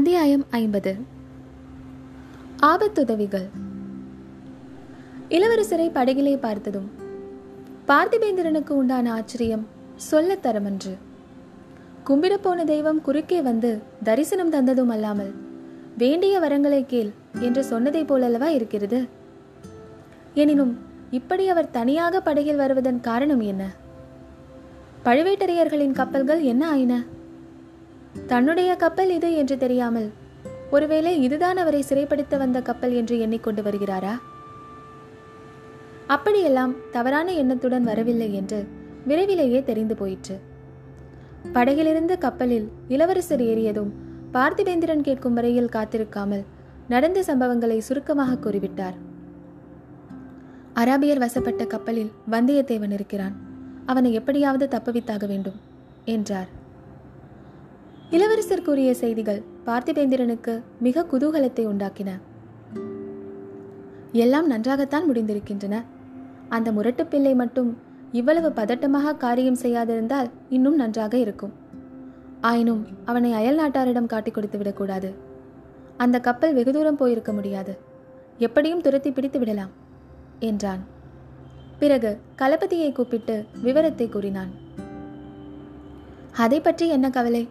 அத்தியாயம் ஐம்பது. ஆபத்துதவிகள். இளவரசரை படகிலே பார்த்ததும் பார்த்திபேந்திரனுக்கு உண்டான ஆச்சரியம் சொல்லத் தரமன்று தெய்வம் குறுக்கே வந்து தரிசனம் தந்ததும் அல்லாமல் வேண்டிய வரங்களை கேள் என்று சொன்னதைப் போலல்லவா இருக்கிறது? எனினும் இப்படி அவர் தனியாக படகில் வருவதன் காரணம் என்ன? பழுவேட்டரையர்களின் கப்பல்கள் என்ன ஆயின? தன்னுடைய கப்பல் இது என்று தெரியாமல் ஒருவேளை இதுதான் அவரை சிறைப்படுத்த வந்த கப்பல் என்று எண்ணிக்கொண்டு வருகிறாரா? அப்படியெல்லாம் தவறான எண்ணத்துடன் வரவில்லை என்று விரைவிலேயே தெரிந்து போயிற்று. படகிலிருந்து கப்பலில் இளவரசர் ஏறியதும் பார்த்திபேந்திரன் கேட்கும் வரையில் காத்திருக்காமல் நடந்த சம்பவங்களை சுருக்கமாக கூறிவிட்டார். அராபியர் வசப்பட்ட கப்பலில் வந்தியத்தேவன் இருக்கிறான். அவனை எப்படியாவது தப்புவித்தாக வேண்டும் என்றார். இளவரசர் கூறிய செய்திகள் பார்த்திபேந்திரனுக்கு மிக குதூகலத்தை உண்டாக்கின. எல்லாம் நன்றாகத்தான் முடிந்திருக்கின்றன. அந்த முரட்டு பிள்ளை மட்டும் இவ்வளவு பதட்டமாக காரியம் செய்யாதிருந்தால் இன்னும் நன்றாக இருக்கும். ஆயினும் அவனை அயல் நாட்டாரிடம் காட்டிக் கொடுத்து விடக்கூடாது. அந்த கப்பல் வெகு தூரம் போயிருக்க முடியாது. எப்படியும் துரத்தி பிடித்து விடலாம் என்றான். பிறகு களபதியை கூப்பிட்டு விவரத்தை கூறினான். அதை பற்றி என்ன கவலை?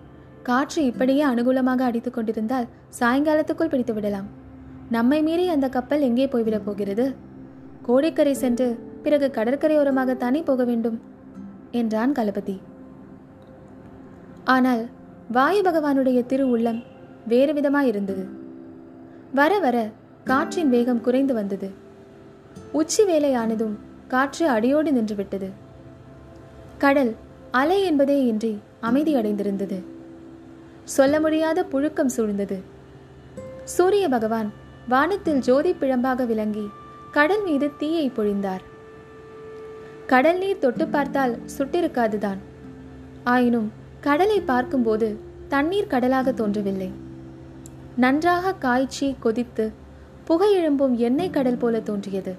காற்று இப்படியே அனுகூலமாக அடித்துக் கொண்டிருந்தால் சாயங்காலத்துக்குள் பிடித்து விடலாம். நம்மை மீறி அந்த கப்பல் எங்கே போய்விடப் போகிறது? கோடிக்கரை சென்று பிறகு கடற்கரையோரமாகத்தானே போக வேண்டும்? என்றான் களபதி ஆனால் வாயு பகவானுடைய திரு உள்ளம் வேறு விதமாயிருந்தது வர வர காற்றின் வேகம் குறைந்து வந்தது. உச்சி வேலையானதும் காற்று அடியோடு நின்றுவிட்டது. கடல் அலை என்பதே இன்றி அமைதியடைந்திருந்தது சொல்ல முடியாத புழுக்கம் சூழ்ந்தது. சூரிய பகவான் வானத்தில் ஜோதி பிழம்பாக விளங்கி கடல் மீது தீயை பொழிந்தார். கடல் நீர் தொட்டு பார்த்தால் சுட்டிருக்காதுதான். ஆயினும் கடலை பார்க்கும்போது தண்ணீர் கடலாக தோன்றவில்லை. நன்றாக காய்ச்சி கொதித்து புகை எழும்பும் எண்ணெய் கடல் போல தோன்றியது.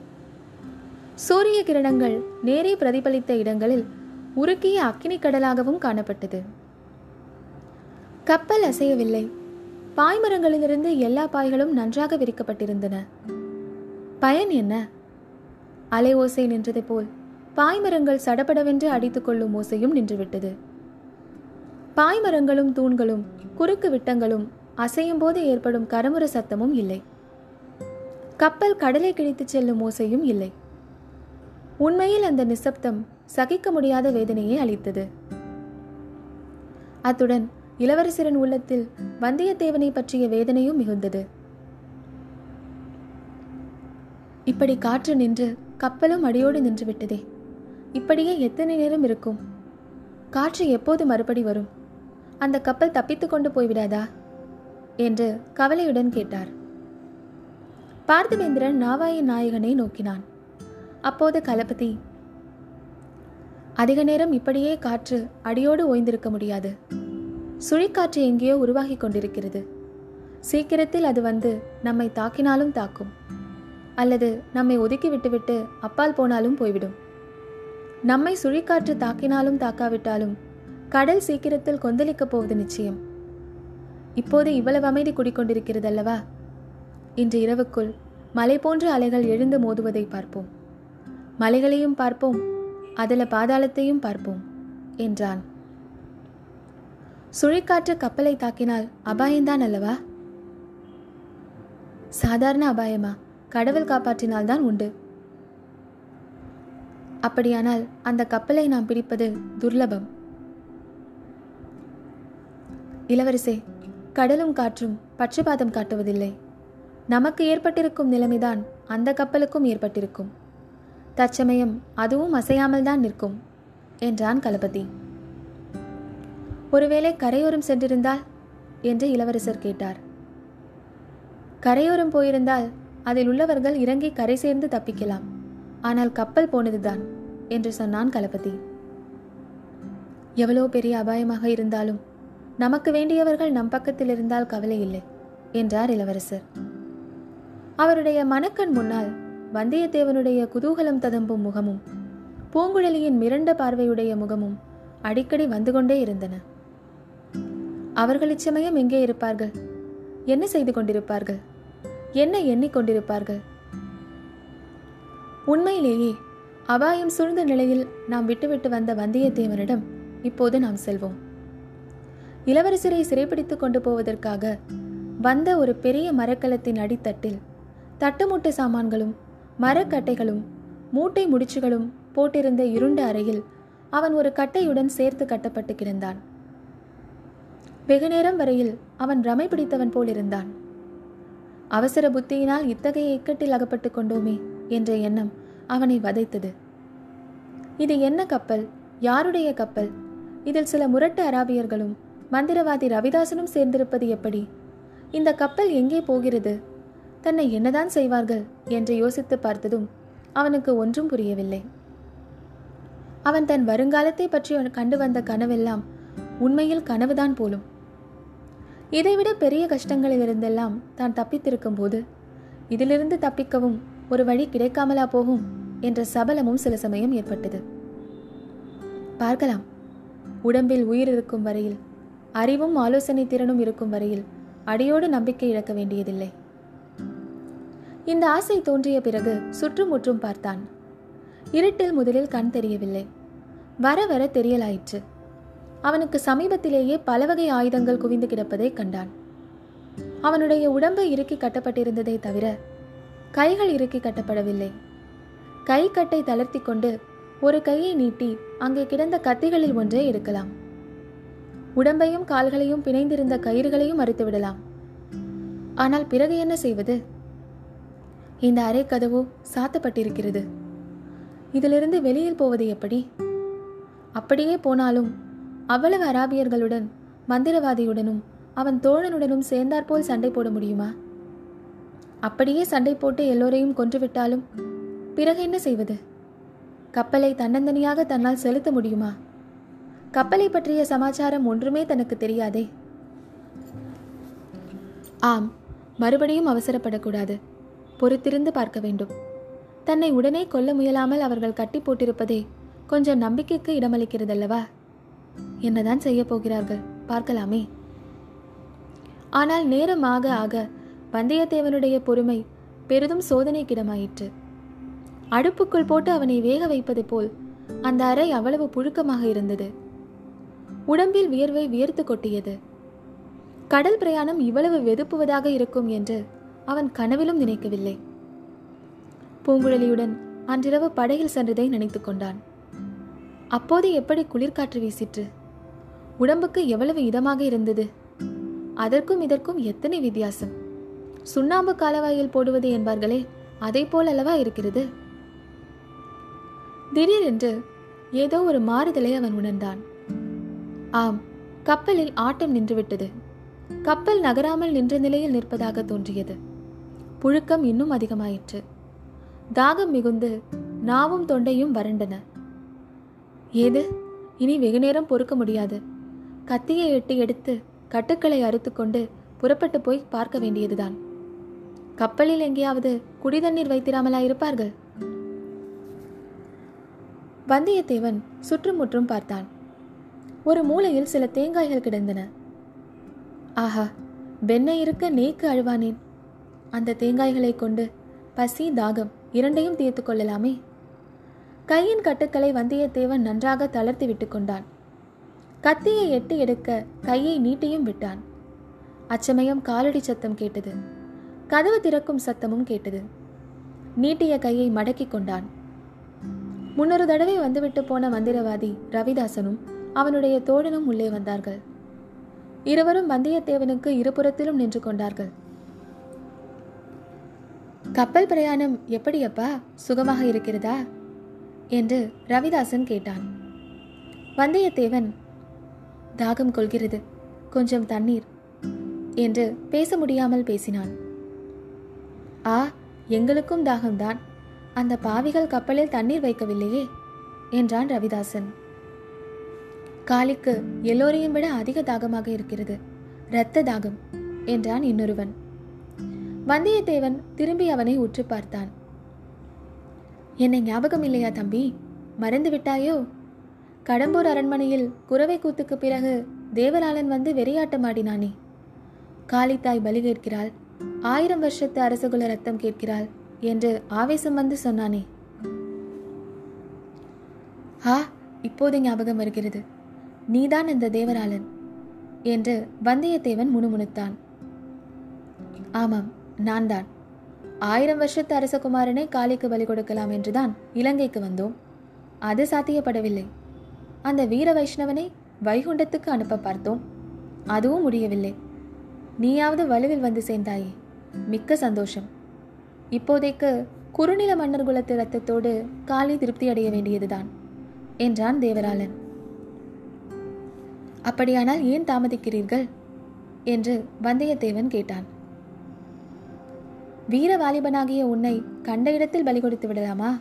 சூரிய கிரணங்கள் நேரே பிரதிபலித்த இடங்களில் உருக்கிய அக்கினி கடலாகவும் காணப்பட்டது. கப்பல் அசையவில்லை. பாய்மரங்களிலிருந்து எல்லா பாய்களும் நன்றாக விரிக்கப்பட்டிருந்தன. பயன் என்ன? அலை ஓசை நின்றது போல் பாய்மரங்கள் சடபடவென்று அடித்துக் கொள்ளும் ஓசையும் நின்றுவிட்டது. பாய்மரங்களும் தூண்களும் குறுக்கு விட்டங்களும் அசையும் போது ஏற்படும் கரமுர சத்தமும் இல்லை. கப்பல் கடலை கிழித்துச் செல்லும் ஓசையும் இல்லை. உண்மையில் அந்த நிசப்தம் சகிக்க முடியாத வேதனையை அளித்தது. அத்துடன் இளவரசரின் உள்ளத்தில் வந்தியத்தேவனை பற்றிய வேதனையும் மிகுந்தது. இப்படி காற்று நின்று கப்பலும் அடியோடு நின்றுவிட்டதே. இப்படியே எத்தனை நேரம் இருக்கும்? காற்று எப்போது மறுபடி வரும்? அந்த கப்பல் தப்பித்துக் கொண்டு போய்விடாதா? என்று கவலையுடன் கேட்டார். பார்த்திவேந்திரன் நாவாயின் நாயகனை நோக்கினான். அப்போது கலபதி அதிக நேரம் இப்படியே காற்று அடியோடு ஓய்ந்திருக்க முடியாது. சுழிக்காற்று எங்கேயோ உருவாகி கொண்டிருக்கிறது. சீக்கிரத்தில் அது வந்து நம்மை தாக்கினாலும் தாக்கும். அல்லது நம்மை ஒதுக்கி விட்டுவிட்டு அப்பால் போனாலும் போய்விடும். நம்மை சுழிக்காற்று தாக்கினாலும் தாக்காவிட்டாலும் கடல் சீக்கிரத்தில் கொந்தளிக்கப் போவது நிச்சயம். இப்போது இவ்வளவு அமைதி குடிக்கொண்டிருக்கிறது அல்லவா இன்று இரவுக்குள் மலை போன்ற அலைகள் எழுந்து மோதுவதை பார்ப்போம். மலைகளையும் பார்ப்போம். அதில் பாதாளத்தையும் பார்ப்போம் என்றான். சுழிக்காற்று கப்பலை தாக்கினால் அபாயம்தான் அல்லவா? சாதாரண அபாயமா? கடவுள் காப்பாற்றினால்தான் உண்டு. அப்படியானால் அந்த கப்பலை நாம் பிடிப்பது துர்லபம். இளவரசே கடலும் காற்றும் பட்சபாதம் காட்டுவதில்லை. நமக்கு ஏற்பட்டிருக்கும் நிலைமைதான் அந்த கப்பலுக்கும் ஏற்பட்டிருக்கும். தற்சமயம் அதுவும் அசையாமல் தான் நிற்கும் என்றான் களபதி ஒருவேளை கரையோரம் சென்றிருந்தால்? என்று இளவரசர் கேட்டார். கரையோரம் போயிருந்தால் அதில் உள்ளவர்கள் இறங்கி கரை சேர்ந்து தப்பிக்கலாம். ஆனால் கப்பல் போனதுதான் என்று சொன்னான் களபதி எவ்வளோ பெரிய அபாயமாக இருந்தாலும் நமக்கு வேண்டியவர்கள் நம் பக்கத்தில் இருந்தால் கவலை இல்லை என்றார் இளவரசர். அவருடைய மனக்கண் முன்னால் வந்தியத்தேவனுடைய குதூகலம் ததம்பும் முகமும் பூங்குழலியின் மிரண்ட பார்வையுடைய முகமும் அடிக்கடி வந்து கொண்டே இருந்தன. அவர்கள் இச்சமயம் எங்கே இருப்பார்கள்? என்ன செய்து கொண்டிருப்பார்கள்? என்ன எண்ணிக்கொண்டிருப்பார்கள் உண்மையிலேயே அபாயம் சூழ்ந்த நிலையில் நாம் விட்டுவிட்டு வந்த வந்தியத்தேவனிடம் இப்போது நாம் செல்வோம். இளவரசரை சிறைப்பிடித்துக் கொண்டு போவதற்காக வந்த ஒரு பெரிய மரக்கலத்தின் அடித்தட்டில் தட்டுமுட்டு சாமான்களும் மரக்கட்டைகளும் மூட்டை முடிச்சுகளும் போட்டிருந்த இருண்ட அறையில் அவன் ஒரு கட்டையுடன் சேர்த்து கட்டப்பட்டு கிடந்தான். வெகு நேரம் வரையில் அவன் ரமை பிடித்தவன் போலிருந்தான். அவசர புத்தியினால் இத்தகைய இக்கட்டில் அகப்பட்டு கொண்டோமே என்ற எண்ணம் அவனை வதைத்தது. இது என்ன கப்பல்? யாருடைய கப்பல்? இதில் சில முரட்டு அராபியர்களும் மந்திரவாதி ரவிதாசனும் சேர்ந்திருப்பது எப்படி? இந்த கப்பல் எங்கே போகிறது? தன்னை என்னதான் செய்வார்கள்? என்று யோசித்து பார்த்ததும் அவனுக்கு ஒன்றும் புரியவில்லை. அவன் தன் வருங்காலத்தை பற்றி கண்டு வந்த கனவெல்லாம் உண்மையில் கனவுதான் போலும். இதைவிட பெரிய கஷ்டங்களிலிருந்தெல்லாம் தான் தப்பித்திருக்கும் போது இதிலிருந்து தப்பிக்கவும் ஒரு வழி கிடைக்காமலா போகும்? என்ற சபலமும் சில சமயம் ஏற்பட்டது. பார்க்கலாம். உடம்பில் உயிர் இருக்கும் வரையில் அறிவும் ஆலோசனை திறனும் இருக்கும் வரையில் அடியோடு நம்பிக்கை இழக்க வேண்டியதில்லை. இந்த ஆசை தோன்றிய பிறகு சுற்றுமுற்றும் பார்த்தான். இருட்டில் முதலில் கண் தெரியவில்லை. வர வர தெரியலாயிற்று. அவனுக்கு சமீபத்திலேயே பல வகை ஆயுதங்கள் குவிந்து கிடப்பதை கண்டான். அவனுடைய உடம்பு இறுக்கி கட்டப்பட்டிருந்ததை தவிர கைகள் இறுக்கி கட்டப்படவில்லை. கை கட்டை தளர்த்தி கொண்டு ஒரு கையை நீட்டி அங்கே கிடந்த கத்திகளில் ஒன்றை எடுக்கலாம். உடம்பையும் கால்களையும் பிணைந்திருந்த கயிறுகளையும் அறுத்து விடலாம். ஆனால் பிறகு என்ன செய்வது? இந்த அறை கதவு சாத்தப்பட்டிருக்கிறது. இதிலிருந்து வெளியில் போவது எப்படி? அப்படியே போனாலும் அவ்வளவு அராபியர்களுடன் மந்திரவாதியுடனும் அவன் தோழனுடனும் சேர்ந்தாற்போல் சண்டை போட முடியுமா? அப்படியே சண்டை போட்டு எல்லோரையும் கொன்றுவிட்டாலும் பிறகு என்ன செய்வது? கப்பலை தன்னந்தனியாக தன்னால் செலுத்த முடியுமா? கப்பலை பற்றிய சமாச்சாரம் ஒன்றுமே தனக்கு தெரியாதே. ஆம் மறுபடியும் அவசரப்படக்கூடாது. பொறுத்திருந்து பார்க்க வேண்டும். தன்னை உடனே கொல்ல முயலாமல் அவர்கள் கட்டி போட்டிருப்பதே கொஞ்சம் நம்பிக்கைக்கு இடமளிக்கிறதல்லவா? என்னதான் செய்ய போகிறார்கள்? பார்க்கலாமே. ஆனால் நேரம் ஆக ஆக வந்தியத்தேவனுடைய பொறுமை பெரிதும் சோதனைக்கிடமாயிற்று. அடுப்புக்குள் போட்டு அவனை வேக வைப்பது போல் அந்த அறை அவ்வளவு புழுக்கமாக இருந்தது. உடம்பில் வியர்வை வியர்த்து கொட்டியது. கடல் பிரயாணம் இவ்வளவு வெதுப்புவதாக இருக்கும் என்று அவன் கனவிலும் நினைக்கவில்லை. பூங்குழலியுடன் அன்றிரவு படகில் சென்றதை நினைத்து கொண்டான். அப்போது எப்படி குளிர்காற்று வீசிற்று? உடம்புக்கு எவ்வளவு இதமாக இருந்தது? அதற்கும் இதற்கும் எத்தனை வித்தியாசம்? சுண்ணாம்பு காலவாயில் போடுவது என்பார்களே அதை போல் அல்லவா இருக்கிறது? திடீரென்று ஏதோ ஒரு மாறுதலை அவன் உணர்ந்தான். ஆம் கப்பலில் ஆட்டம் நின்றுவிட்டது. கப்பல் நகராமல் நின்ற நிலையில் நிற்பதாக தோன்றியது. புழுக்கம் இன்னும் அதிகமாயிற்று. தாகம் மிகுந்து நாவும் தொண்டையும் வறண்டன. ஏது? இனி வெகுநேரம் பொறுக்க முடியாது. கத்தியை எட்டி எடுத்து கட்டுக்களை அறுத்துக்கொண்டு புறப்பட்டு போய் பார்க்க வேண்டியதுதான். கப்பலில் எங்கேயாவது குடிதண்ணீர் வைத்திராமலா இருப்பார்கள்? வந்தியத்தேவன் சுற்றுமுற்றும் பார்த்தான். ஒரு மூலையில் சில தேங்காய்கள் கிடந்தன. ஆஹா வெண்ணை இருக்க நேக்கு அழுவானேன். அந்த தேங்காய்களை கொண்டு பசி தாகம் இரண்டையும் தீர்த்து கொள்ளலாமே? கையின் கட்டுக்களை வந்தியத்தேவன் நன்றாக தளர்த்தி விட்டு கொண்டான். கத்தியை எட்டி எடுக்க கையை நீட்டியும் விட்டான். அச்சமயம் காலடி சத்தம் கேட்டது. கதவு திறக்கும் சத்தமும் கேட்டது. நீட்டிய கையை மடக்கி கொண்டான். முன்னொரு தடவை வந்துவிட்டு போன மந்திரவாதி ரவிதாசனும் அவனுடைய தோழனும் உள்ளே வந்தார்கள். இருவரும் வந்தியத்தேவனுக்கு இருபுறத்திலும் நின்று கொண்டார்கள். கப்பல் பிரயாணம் எப்படியப்பா? சுகமாக இருக்கிறதா? என்று ரவிதாசன் கேட்டான். வந்தியத்தேவன் தாகம் கொள்கிறது. கொஞ்சம் தண்ணீர் என்று பேச முடியாமல் பேசினான். ஆ எங்களுக்கும் தாகம்தான். அந்த பாவிகள் கப்பலில் தண்ணீர் வைக்கவில்லையே என்றான் ரவிதாசன். காளிக்கு எல்லோரையும் விட அதிக தாகமாக இருக்கிறது. இரத்த தாகம் என்றான் இன்னொருவன். வந்தியத்தேவன் திரும்பி அவனை உற்று பார்த்தான். என்னை ஞாபகம் இல்லையா தம்பி? மறந்து விட்டாயோ? கடம்பூர் அரண்மனையில் குறவை கூத்துக்கு பிறகு தேவலாளன் வந்து வெறியாட்டம் ஆடினானே. காளித்தாய் பலி கேட்கிறாள். ஆயிரம் வருஷத்து அரசகுல ரத்தம் கேட்கிறாள் என்று ஆவேசம் வந்து சொன்னானே. ஆ இப்போது ஞாபகம் வருகிறது. நீதான் இந்த தேவராளன் என்று வந்தியத்தேவன் முணுமுணுத்தான். ஆமாம் நான் தான் ஆயிரம் வருஷத்து அரசகுமாரனை காளிக்கு பலி கொடுக்கலாம் என்றுதான் இலங்கைக்கு வந்தோம். அது சாத்தியப்படவில்லை. அந்த வீர வைஷ்ணவனை வைகுண்டத்துக்கு அனுப்ப பார்த்தோம். அதுவும் முடியவில்லை. நீயாவது வலுவில் வந்து சேர்ந்தாயே. மிக்க சந்தோஷம். இப்போதைக்கு குறுநில மன்னர் குலத்து ரத்தத்தோடு காளி திருப்தி அடைய வேண்டியதுதான் என்றான் தேவராளன். அப்படியானால் ஏன் தாமதிக்கிறீர்கள்? என்று வந்தயத்தேவன் கேட்டான். வீர வாலிபனாகிய உன்னை கண்ட இடத்தில் பலி கொடுத்து விடலாமா?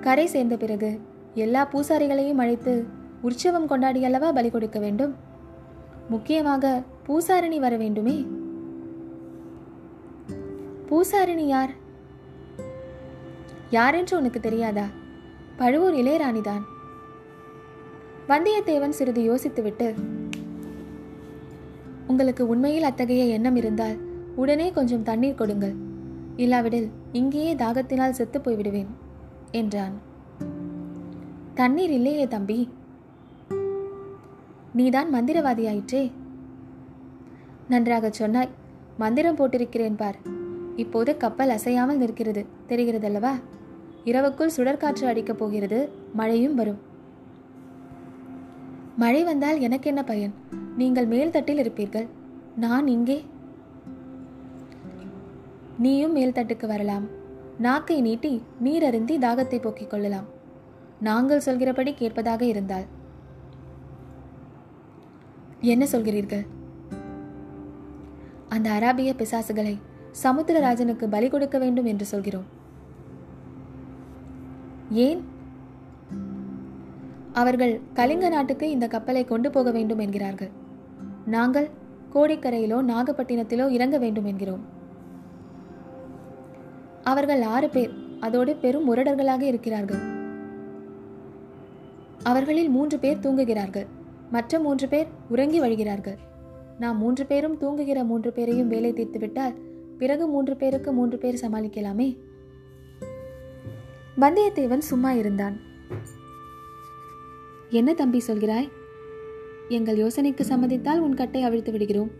கரை சேர்ந்த பிறகு எல்லா பூசாரிகளையும் அழைத்து உற்சவம் கொண்டாடியல்லவா பலி கொடுக்க வேண்டும்? முக்கியமாக பூசாரிணி வர வேண்டுமே? பூசாரிணி யார்? யாரென்று உனக்கு தெரியாதா? பழுவூர் இளையராணிதான். வந்தியத்தேவன் சிறிது யோசித்துவிட்டு உங்களுக்கு உண்மையில் அத்தகைய எண்ணம் இருந்தால் உடனே கொஞ்சம் தண்ணீர் கொடுங்கள். இல்லாவிடில் இங்கேயே தாகத்தினால் செத்து போய்விடுவேன் என்றான். தண்ணீர் இல்லையே தம்பி. நீதான் மந்திரவாதியாயிற்றே. நன்றாக சொன்னாய். மந்திரம் போட்டிருக்கிறேன் பார். இப்போது கப்பல் அசையாமல் நிற்கிறது. தெரிகிறதல்லவா? இரவுக்குள் சுடற்காற்று அடிக்கப் போகிறது. மழையும் வரும். மழை வந்தால் எனக்கு என்ன பயன்? நீங்கள் மேல்தட்டில் இருப்பீர்கள். நான் இங்கே. நீயும் மேல்தட்டுக்கு வரலாம். நாக்கை நீட்டி நீர் அருந்தி தாகத்தை போக்கிக் கொள்ளலாம். நாங்கள் சொல்கிறபடி கேட்பதாக இருந்தால் என்ன சொல்கிறீர்கள்? அந்த அராபிய பிசாசுகளை சமுத்திரராஜனுக்கு பலி கொடுக்க வேண்டும் என்று சொல்கிறோம். ஏன்? அவர்கள் கலிங்க நாட்டுக்கு இந்த கப்பலை கொண்டு போக வேண்டும் என்கிறார்கள். நாங்கள் கோடிக்கரையிலோ நாகப்பட்டினத்திலோ இறங்க வேண்டும் என்கிறோம். அவர்கள் ஆறு பேர் அதோடு பெரும் முரடர்களாக இருக்கிறார்கள். அவர்களில் மூன்று பேர் தூங்குகிறார்கள். மற்ற மூன்று பேர் உறங்கி வழிகிறார்கள். நாம் மூன்று பேரும் தூங்குகிற மூன்று பேரையும் வேலை தீர்த்துவிட்டால் பிறகு மூன்று பேருக்கு மூன்று பேர் சமாளிக்கலாமே? வந்தியத்தேவன் சும்மா இருந்தான். என்ன தம்பி சொல்கிறாய்? எங்கள் யோசனைக்கு சம்மதித்தால் உன் கட்டை அவிழ்த்து விடுகிறோம்.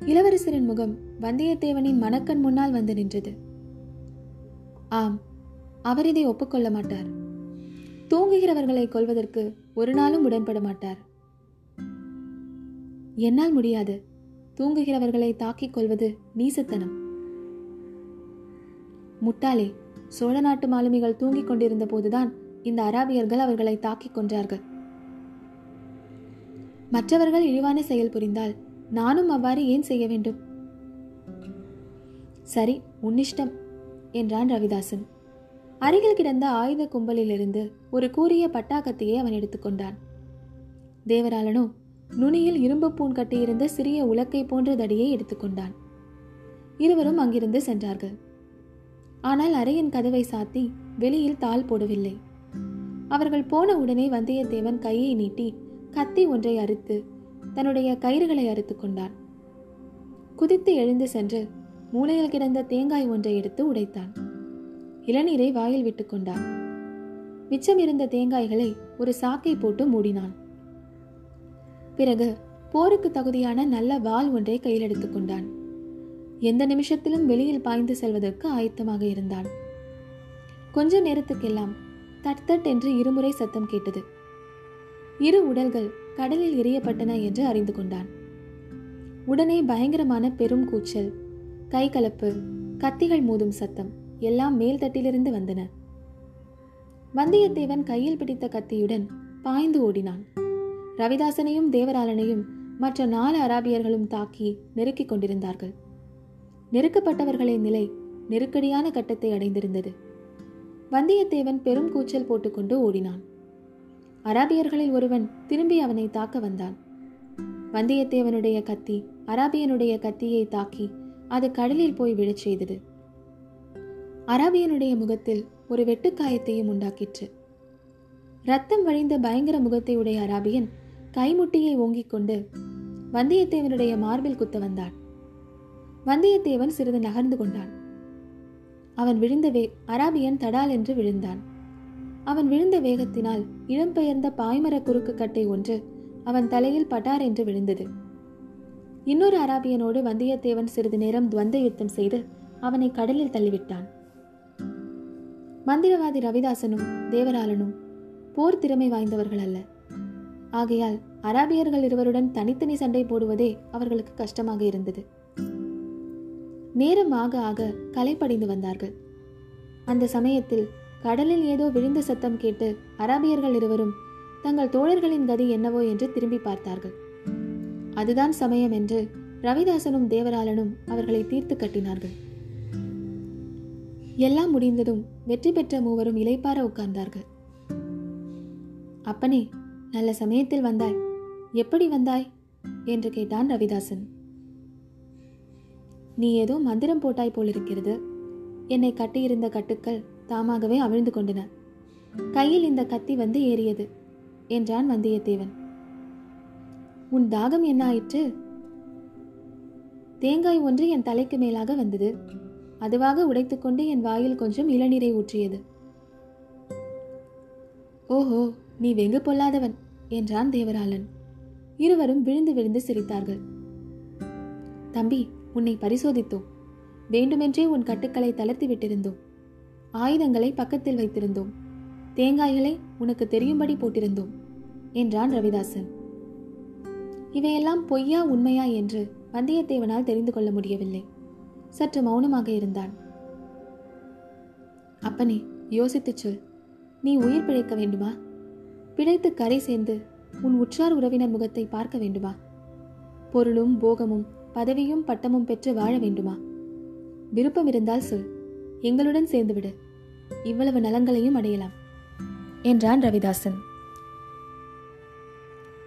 இளவரசரின் முகம் வந்தியத்தேவனின் மனக்கண் முன்னால் வந்து நின்றது. ஆம் அவர் இதை ஒப்புக்கொள்ள மாட்டார். தூங்குகிறவர்களை கொல்வதற்கு ஒரு நாளும் உடன்பட மாட்டார். என்னால் முடியாது. தூங்குகிறவர்களை தாக்கிக் கொள்வது நீசத்தனம். முட்டாளே சோழ நாட்டு மாலுமிகள் தூங்கிக் கொண்டிருந்த போதுதான் இந்த அராபியர்கள் அவர்களை தாக்கிக் கொன்றார்கள். மற்றவர்கள் இழிவான செயல் புரிந்தால் நானும் அவ்வாறு ஏன் செய்ய வேண்டும்? சரி உன்னிஷ்டம் என்றான் ரவிதாசன். அருகில் கிடந்த ஆயுத கும்பலிலிருந்து ஒரு கூரிய பட்டாக்கத்தியை அவன் எடுத்துக்கொண்டான் தேவராளனோ நுனியில் இரும்பு பூன் கட்டியிருந்த சிறிய உலக்கை போன்ற தடியை எடுத்துக்கொண்டான் இருவரும் அங்கிருந்து சென்றார்கள். ஆனால் அறையின் கதவை சாத்தி வெளியில் தாள் போடவில்லை. அவர்கள் போன உடனே வந்தியத்தேவன் கையை நீட்டி கத்தி ஒன்றை அறுத்து தன்னுடைய கயிறுகளை அறுத்து கொண்டான். குதித்து எழுந்து சென்று மூலையில் கிடந்த தேங்காய் ஒன்றை எடுத்து உடைத்தான். இளநீரை வாயில் விட்டு கொண்டான். மிச்சம் இருந்த தேங்காய்களை ஒரு சாக்கை போட்டு மூடினான். பிறகு போருக்கு தகுதியான நல்ல வாள் ஒன்றை கையில் எடுத்துக்கொண்டான் எந்த நிமிஷத்திலும் வெளியில் பாய்ந்து செல்வதற்கு ஆயத்தமாக இருந்தான். கொஞ்ச நேரத்துக்கெல்லாம் தட் தட் என்று இருமுறை சத்தம் கேட்டது. இரு உடல்கள் கடலில் எரியப்பட்டன என்று அறிந்து கொண்டான். உடனே பயங்கரமான பெரும் கூச்சல் கை கலப்பு கத்திகள் மோதும் சத்தம். எல்லாம் மேல்தட்டிலிருந்து வந்தன. வந்தியத்தேவன் கையில் பிடித்த கத்தியுடன் பாய்ந்து ஓடினான். ரவிதாசனையும் தேவராளனையும் மற்ற நாலு அராபியர்களும் தாக்கி நெருக்கிக் கொண்டிருந்தார்கள். நெருக்கப்பட்டவர்களின் நிலை நெருக்கடியான கட்டத்தை அடைந்திருந்தது. வந்தியத்தேவன் பெரும் கூச்சல் போட்டுக்கொண்டு ஓடினான். அராபியர்களில் ஒருவன் திரும்பி அவனை தாக்க வந்தான். வந்தியத்தேவனுடைய கத்தி அராபியனுடைய கத்தியை தாக்கி அது கடலில் போய் விழச் செய்தது. அராபியனுடைய முகத்தில் ஒரு வெட்டுக்காயத்தையும் உண்டாக்கிற்று. ரத்தம் வழிந்த பயங்கர முகத்தை உடைய அராபியன் கைமுட்டியை ஓங்கிக் கொண்டு வந்தியத்தேவனுடைய மார்பில் குத்த வந்தான். வந்தியத்தேவன் சிறிது நகர்ந்து கொண்டான். அவன் விழுந்தவே அராபியன் தடால் என்று விழுந்தான். அவன் விழுந்த வேகத்தினால் இடம்பெயர்ந்த பாய்மர குறுக்கு கட்டை ஒன்று அவன் தலையில் பட்டார் என்று விழுந்தது. இன்னொரு அராபியனோடு வந்தியத்தேவன் சிறிது நேரம் துவந்த யுத்தம் செய்து அவனை கடலில் தள்ளிவிட்டான். மந்திரவாதி ரவிதாசனும் தேவராலனும் போர் திறமை வாய்ந்தவர்கள் அல்ல ஆகையால் அராபியர்கள் இருவருடன் தனித்தனி சண்டை போடுவதே அவர்களுக்கு கஷ்டமாக இருந்தது. நேரம் ஆக ஆக கலைப்படைந்து வந்தார்கள். அந்த சமயத்தில் கடலில் ஏதோ விழுந்த சத்தம் கேட்டு அராபியர்கள் இருவரும் தங்கள் தோழர்களின் கதி என்னவோ என்று திரும்பி பார்த்தார்கள். அதுதான் சமயம் என்று ரவிதாசனும் தேவராலனும் அவர்களை தீர்த்து கட்டினார்கள். எல்லாம் முடிந்ததும் வெற்றி பெற்ற மூவரும் இலைப்பார உட்கார்ந்தார்கள். அப்பனே நல்ல சமயத்தில் வந்தாய். எப்படி வந்தாய்? என்று கேட்டான் ரவிதாசன். நீ ஏதோ மந்திரம் போட்டாய் போலிருக்கிறது. என்னை கட்டியிருந்த கட்டுக்கள் தாமாகவே அவிழ்ந்து கொண்டன. கையில் இந்த கத்தி வந்து ஏறியது என்றான் வந்தியத்தேவன். உன் தாகம் என்ன ஆயிற்று? தேங்காய் ஒன்று என் தலைக்கு மேலாக வந்தது. அதுவாக உடைத்துக்கொண்டு என் வாயில் கொஞ்சம் இளநீரை ஊற்றியது. ஓஹோ நீ வெகு பொல்லாதவன் என்றான் தேவராளன். இருவரும் விழுந்து விழுந்து சிரித்தார்கள். தம்பி உன்னை பரிசோதித்தோம். வேண்டுமென்றே உன் கட்டுக்களை தளர்த்தி விட்டிருந்தோம். ஆயுதங்களை பக்கத்தில் வைத்திருந்தோம். தேங்காய்களை உனக்கு தெரியும்படி போட்டிருந்தோம் என்றான் ரவிதாசன். இவையெல்லாம் பொய்யா உண்மையா என்று வந்தியத்தேவனால் தெரிந்து கொள்ள முடியவில்லை. சற்று மௌனமாக இருந்தான். அப்பனே யோசித்துச் சொல். நீ உயிர் பிழைக்க வேண்டுமா? பிழைத்து கரை சேர்ந்து உன் உற்றார் உறவினர் முகத்தை பார்க்க வேண்டுமா? பொருளும் போகமும் பதவியும் பட்டமும் பெற்று வாழ வேண்டுமா? விருப்பம் இருந்தால் சொல். எங்களுடன் சேர்ந்துவிடு. இவ்வளவு நலங்களையும் அடையலாம். என்றான் ரவிதாசன்.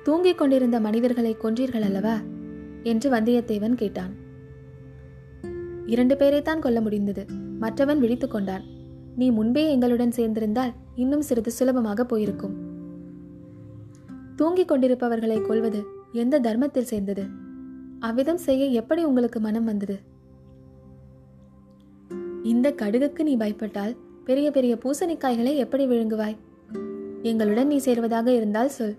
தூங்கிக் கொண்டிருந்த மனிதர்களை கொன்றீர்கள் அல்லவா? என்று வந்தியத்தேவன் கேட்டான். இரண்டு பேரைத்தான் கொல்ல முடிந்தது. மற்றவன் விழித்து கொண்டான். நீ முன்பே எங்களுடன் சேர்ந்திருந்தால் இன்னும் சிறிது சுலபமாக போயிருக்கும். தூங்கிக் கொண்டிருப்பவர்களை கொல்வது எந்த தர்மத்தில் சேர்ந்தது? அவ்விதம் செய்ய எப்படி உங்களுக்கு மனம் வந்தது? இந்த கடுகுக்கு நீ பயப்பட்டால் பெரிய பெரிய பூசணிக்காய்களை எப்படி விழுங்குவாய்? எங்களுடன் நீ சேர்வதாக இருந்தால் சொல்.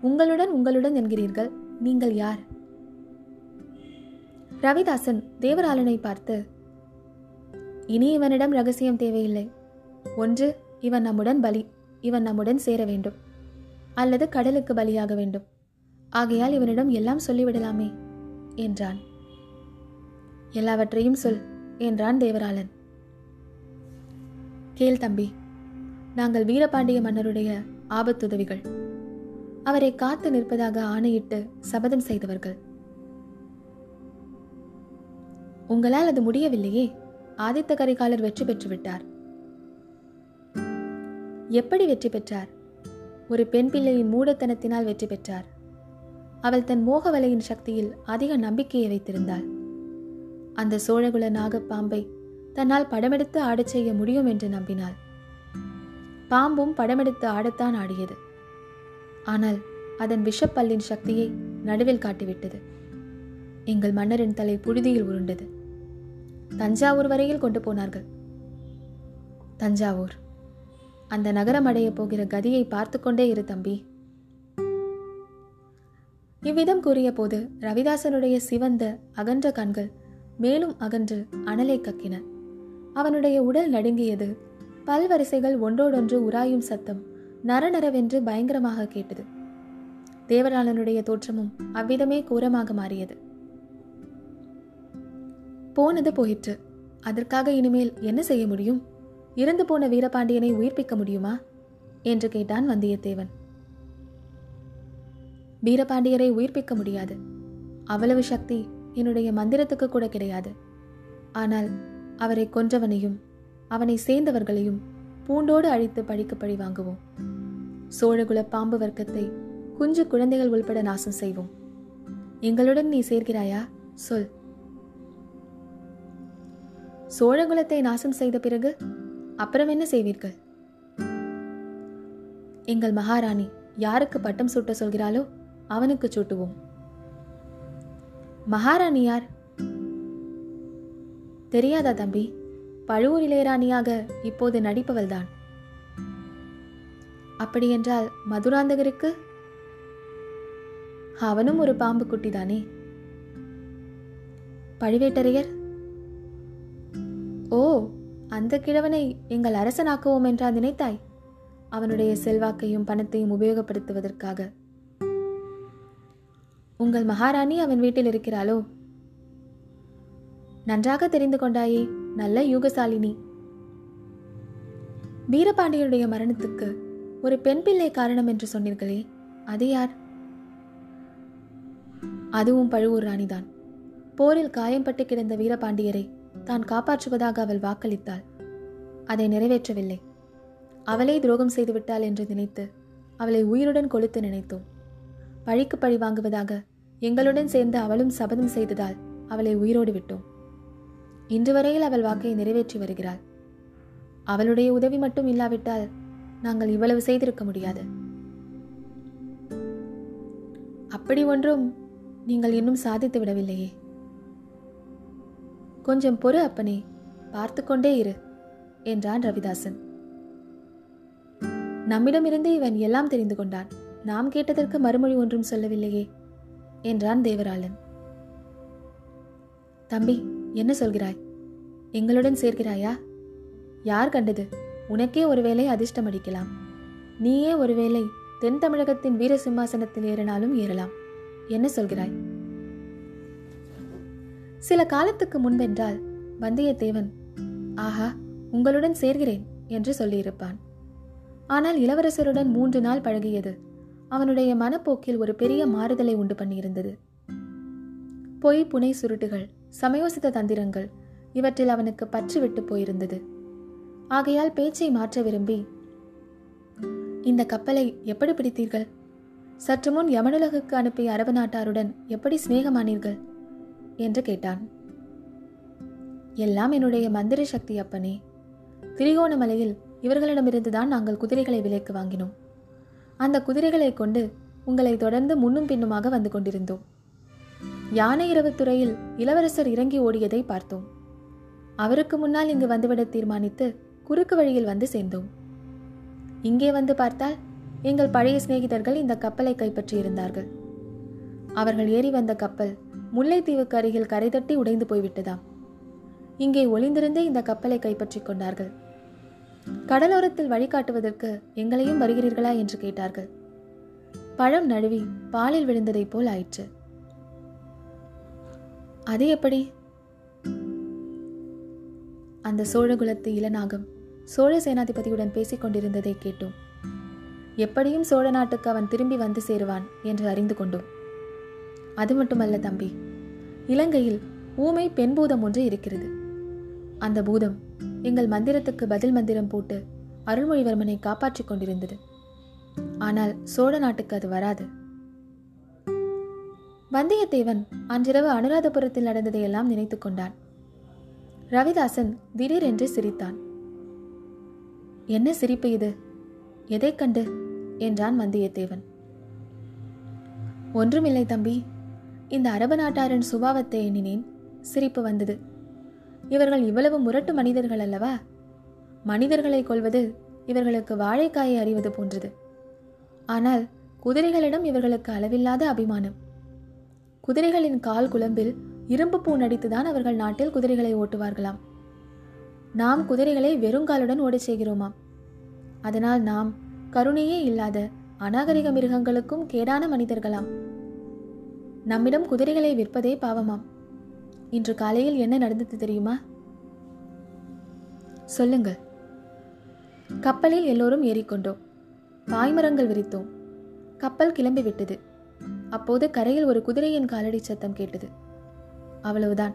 உங்களுடன் உங்களுடன் என்கிறீர்கள். நீங்கள் யார்? ரவிதாசன் தேவராளனை பார்த்து இனி இவனிடம் ரகசியம் தேவையில்லை. ஒன்று இவன் நம்முடன் பலி இவன் நம்முடன் சேர வேண்டும். அல்லது கடலுக்கு பலியாக வேண்டும். ஆகையால் இவனிடம் எல்லாம் சொல்லிவிடலாமே என்றான். எல்லாவற்றையும் சொல் என்றான் தேவராளன். கேள் தம்பி நாங்கள் வீரபாண்டிய மன்னருடைய ஆபத்துதவிகள். அவரை காத்து நிற்பதாக ஆணையிட்டு சபதம் செய்தவர்கள். உங்களால் அது முடியவில்லையே. ஆதித்த கரிகாலர் வெற்றி பெற்று விட்டார். எப்படி வெற்றி பெற்றார்? ஒரு பெண் பிள்ளையின் மூடத்தனத்தினால் வெற்றி பெற்றார். அவள் தன் மோக வலையின் சக்தியில் அதிக நம்பிக்கையை வைத்திருந்தாள். அந்த சோழகுல நாகப்பாம்பை தன்னால் படமெடுத்து ஆடச் செய்ய முடியும் என்று நம்பினாள். பாம்பும் படமெடுத்து ஆடத்தான் ஆடியது. ஆனால் அதன் விஷப்பல்லின் சக்தியை நடுவில் காட்டிவிட்டது. எங்கள் மன்னரின் தலை புழுதியில் உருண்டது. தஞ்சாவூர் வரையில் கொண்டு போனார்கள். தஞ்சாவூர். அந்த நகரம் அடைய போகிற கதியை பார்த்து கொண்டே இரு தம்பி. இவ்விதம் கூறிய போது ரவிதாசனுடைய சிவந்த அகன்ற கண்கள் மேலும் அகன்று அனலை கக்கின. அவனுடைய உடல் நடுங்கியது பல்வரிசைகள் ஒன்றோடொன்று உராயும் சத்தம் நரநரவென்று பயங்கரமாக கேட்டது. தேவராளனுடைய தோற்றமும் அவ்விதமே கூரமாக மாறியது. போனது போயிற்று. அதற்காக இனிமேல் என்ன செய்ய முடியும்? இறந்து போன வீரபாண்டியனை உயிர்ப்பிக்க முடியுமா? என்று கேட்டான் வந்தியத்தேவன். வீரபாண்டியரை உயிர்ப்பிக்க முடியாது. அவ்வளவு சக்தி என்னுடைய மந்திரத்துக்கு கூட கிடையாது. ஆனால் அவரை கொன்றவனையும் அவனை சேர்ந்தவர்களையும் பூண்டோடு அழித்து பழிக்கு பழி வாங்குவோம். சோழகுல பாம்பு வர்க்கத்தை குஞ்சு குழந்தைகள் உள்பட நாசம் செய்வோம். எங்களுடன் நீ சேர்கிறாயா? சொல். சோழகுலத்தை நாசம் செய்த பிறகு அப்புறம் என்ன செய்வீர்கள்? எங்கள் மகாராணி யாருக்கு பட்டம் சூட்ட சொல்கிறாளோ அவனுக்கு சூட்டுவோம். மகாராணி யார்? தெரியாதா தம்பி? பழுவூர் இளையராணியாக இப்போது நடிப்பவள்தான். அப்படியென்றால் மதுராந்தகருக்கு? அவனும் ஒரு பாம்பு குட்டிதானே பழுவேட்டரையர் ஓ அந்த கிழவனை எங்கள் அரசனாக்குவோம் என்றா நினைத்தாய்? அவனுடைய செல்வாக்கையும் பணத்தையும் உபயோகப்படுத்துவதற்காக. உங்கள் மகாராணி அவன் வீட்டில் இருக்கிறாளோ? நன்றாக தெரிந்து கொண்டாயே நல்ல யூகசாலினி. வீரபாண்டியனுடைய மரணத்துக்கு ஒரு பெண் பிள்ளை காரணம் என்று சொன்னீர்களே அது யார்? அதுவும் பழுவூர் ராணிதான். போரில் காயம்பட்டு கிடந்த வீரபாண்டியரை தான் காப்பாற்றுவதாக அவள் வாக்களித்தாள். அதை நிறைவேற்றவில்லை. அவளே துரோகம் செய்துவிட்டாள் என்று நினைத்து அவளை உயிருடன் கொளுத்து நினைத்தோம். பழிக்கு பழி வாங்குவதாக எங்களுடன் சேர்ந்து அவளும் சபதம் செய்ததால் அவளை உயிரோடு விட்டோம். இன்று வரையில் அவள் வாக்கை நிறைவேற்றி வருகிறாள். அவளுடைய உதவி மட்டும் இல்லாவிட்டால் நாங்கள் இவ்வளவு செய்திருக்க முடியாது. அப்படி ஒன்றும் நீங்கள் இன்னும் சாதித்து விடவில்லையே. கொஞ்சம் பொறு அப்பனே பார்த்து கொண்டே இரு என்றான் ரவிதாசன். நம்மிடமிருந்து இவன் எல்லாம் தெரிந்து கொண்டான். நாம் கேட்டதற்கு மறுமொழி ஒன்றும் சொல்லவில்லையே என்றான் தேவராளன். தம்பி என்ன சொல்கிறாய்? எங்களுடன் சேர்கிறாயா? யார் கண்டது? உனக்கே ஒருவேளை அதிர்ஷ்டம் அடிக்கலாம் நீயே ஒருவேளை தென் தமிழகத்தின் வீர சிம்மாசனத்தில் ஏறினாலும் ஏறலாம். என்ன சொல்கிறாய்? சில காலத்துக்கு முன்பென்றால் வந்தியத்தேவன் ஆஹா உங்களுடன் சேர்கிறேன் என்று சொல்லியிருப்பான். ஆனால் இளவரசருடன் மூன்று நாள் பழகியது. அவனுடைய மனப்போக்கில் ஒரு பெரிய மாறுதலை உண்டு பண்ணியிருந்தது. பொய் புனை சுருட்டுகள் சமயோசித்த தந்திரங்கள் இவற்றில் அவனுக்கு பற்று விட்டு போயிருந்தது. ஆகையால் பேச்சை மாற்ற விரும்பி இந்த கப்பலை எப்படி பிடித்தீர்கள்? சற்று முன் யமனுலகுக்கு அனுப்பிய அரபு நாட்டாருடன் எப்படி சிநேகமானீர்கள்? என்று கேட்டான். எல்லாம் என்னுடைய மந்திர சக்தி அப்பனே. திரிகோணமலையில் இவர்களிடமிருந்துதான் நாங்கள் குதிரைகளை விலைக்கு வாங்கினோம். அந்த குதிரைகளை கொண்டு உங்களை தொடர்ந்து முன்னும் பின்னுமாக வந்து கொண்டிருந்தோம். யானை இரவு துறையில் இளவரசர் இறங்கி ஓடியதை பார்த்தோம். அவருக்கு முன்னால் இங்கு வந்துவிட தீர்மானித்து குறுக்கு வழியில் வந்து சேர்ந்தோம். இங்கே வந்து பார்த்தால் எங்கள் பழைய சிநேகிதர்கள் இந்த கப்பலை கைப்பற்றி இருந்தார்கள் அவர்கள் ஏறி வந்த கப்பல் முல்லைத்தீவுக்கு அருகில் கரை தட்டி உடைந்து போய்விட்டதாம் இங்கே ஒளிந்திருந்தே இந்த கப்பலை கைப்பற்றிக் கொண்டார்கள். கடலோரத்தில் வழிகாட்டுவதற்கு எங்களையும் வருகிறீர்களா என்று கேட்டார்கள். பழம் நழுவி பாலில் விழுந்ததைப் போல் ஆயிற்று. அது எப்படி? அந்த சோழகுலத்து இளநாகம் சோழ சேனாதிபதியுடன் பேசிக் கொண்டிருந்ததை கேட்டோம். எப்படியும் சோழ நாட்டுக்கு அவன் திரும்பி வந்து சேருவான் என்று அறிந்து கொண்டோம். அது மட்டுமல்ல தம்பி இலங்கையில் ஊமை பெண் பூதம் ஒன்று இருக்கிறது. அந்த பூதம் எங்கள் மந்திரத்துக்கு பதில் மந்திரம் போட்டு அருள்மொழிவர்மனை காப்பாற்றிக் கொண்டிருந்தது. ஆனால் சோழ நாட்டுக்கு அது வராது. வந்தியத்தேவன் அன்றிரவு அனுராதபுரத்தில் நடந்ததையெல்லாம் நினைத்து கொண்டான். ரவிதாசன் திடீரென்று சிரித்தான். என்ன சிரிப்பு இது? எதை கண்டு? என்றான் வந்தியத்தேவன். ஒன்றுமில்லை தம்பி. இந்த அரபு நாட்டாரின் சுபாவத்தை எண்ணினேன். சிரிப்பு வந்தது. இவர்கள் இவ்வளவு முரட்டு மனிதர்கள் அல்லவா? மனிதர்களை கொள்வது இவர்களுக்கு வாழைக்காயை அறிவது போன்றது. ஆனால் குதிரைகளிடம் இவர்களுக்கு அளவில்லாத அபிமானம். குதிரைகளின் கால் குழம்பில் இரும்பு பூ நடித்துதான் அவர்கள் நாட்டில் குதிரைகளை ஓட்டுவார்களாம். நாம் குதிரைகளை வெறுங்காலுடன் ஓடச் செய்கிறோமாம். அதனால் நாம் கருணையே இல்லாத அநாகரிக மிருகங்களுக்கும் கேடான மனிதர்களாம். நம்மிடம் குதிரைகளை விற்பதே பாவமாம். இன்று காலையில் என்ன நடந்தது தெரியுமா? சொல்லுங்கள். கப்பலில் எல்லோரும் ஏறிக்கொண்டோம். பாய்மரங்கள் விரித்தோம். கப்பல் கிளம்பி விட்டது. அப்போது கரையில் ஒரு குதிரையின் காலடி சத்தம் கேட்டது. அவ்வளவுதான்.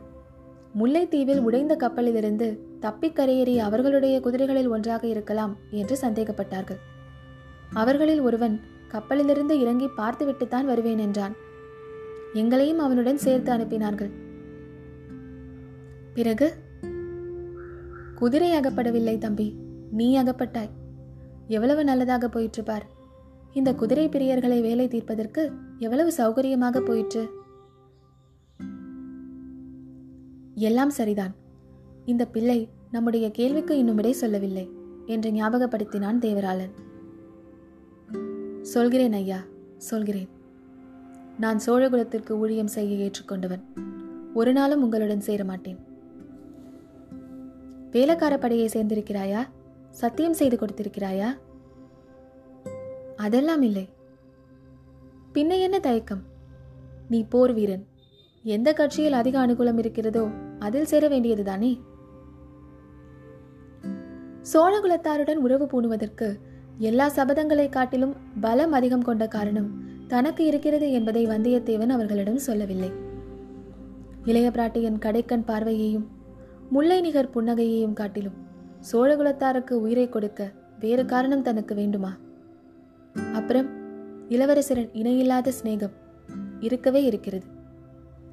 முல்லைத்தீவில் உடைந்த கப்பலிலிருந்து தப்பி கரையேறி அவர்களுடைய குதிரைகளில் ஒன்றாக இருக்கலாம் என்று சந்தேகப்பட்டார்கள். அவர்களில் ஒருவன் கப்பலிலிருந்து இறங்கி பார்த்துவிட்டுத்தான் வருவேன் என்றான். எங்களையும் அவனுடன் சேர்த்து அனுப்பினார்கள். பிறகு குதிரை அகப்படவில்லை தம்பி நீ அகப்பட்டாய். எவ்வளவு நல்லதாக போயிற்று பார் இந்த குதிரை பிரியர்களை வேலை தீர்ப்பதற்கு எவ்வளவு சௌகரியமாக போயிற்று. எல்லாம் சரிதான். இந்த பிள்ளை நம்முடைய கேள்விக்கு இன்னும் விடை சொல்லவில்லை என்று ஞாபகப்படுத்தினான் தேவராளன். சொல்கிறேன் ஐயா சொல்கிறேன். நான் சோழகுலத்திற்கு ஊழியம் செய்ய ஏற்றுக்கொண்டவன். ஒரு நாளும் உங்களுடன் சேர மாட்டேன். வேலைக்கார படையை சேர்ந்திருக்கிறாயா? சத்தியம் செய்து கொடுத்திருக்கிறாயா? அதெல்லாம் இல்லை. பின்ன என்ன தயக்கம்? நீ போர் வீரன். எந்த கட்சியில் அதிக அனுகூலம் இருக்கிறதோ அதில் சேர வேண்டியதுதானே? சோழகுலத்தாருடன் உறவு பூணுவதற்கு எல்லா சபதங்களை காட்டிலும் பலம் அதிகம் கொண்ட காரணம் தனக்கு இருக்கிறது என்பதை வந்தியத்தேவன் அவர்களிடம் சொல்லவில்லை. இளைய பிராட்டியின் கடைக்கண் பார்வையையும் முல்லை நிகர் புன்னகையையும் காட்டிலும் சோழகுலத்தாருக்கு உயிரை கொடுக்க வேறு காரணம் தனக்கு வேண்டுமா? அப்புறம் இளவரசரின் இணையில்லாத சிநேகம் இருக்கவே இருக்கிறது.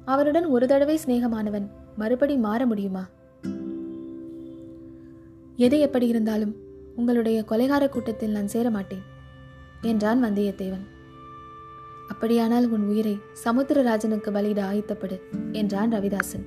அவருடன் ஒரு தடவை சிநேகமானவன் மறுபடி மாற முடியுமா? எது எப்படி இருந்தாலும் உங்களுடைய கொலைகார கூட்டத்தில் நான் சேர மாட்டேன் என்றான் வந்தியத்தேவன். அப்படியானால் உன் உயிரை சமுத்திரராஜனுக்கு பலியிட ஆயத்தப்படு என்றான் ரவிதாசன்.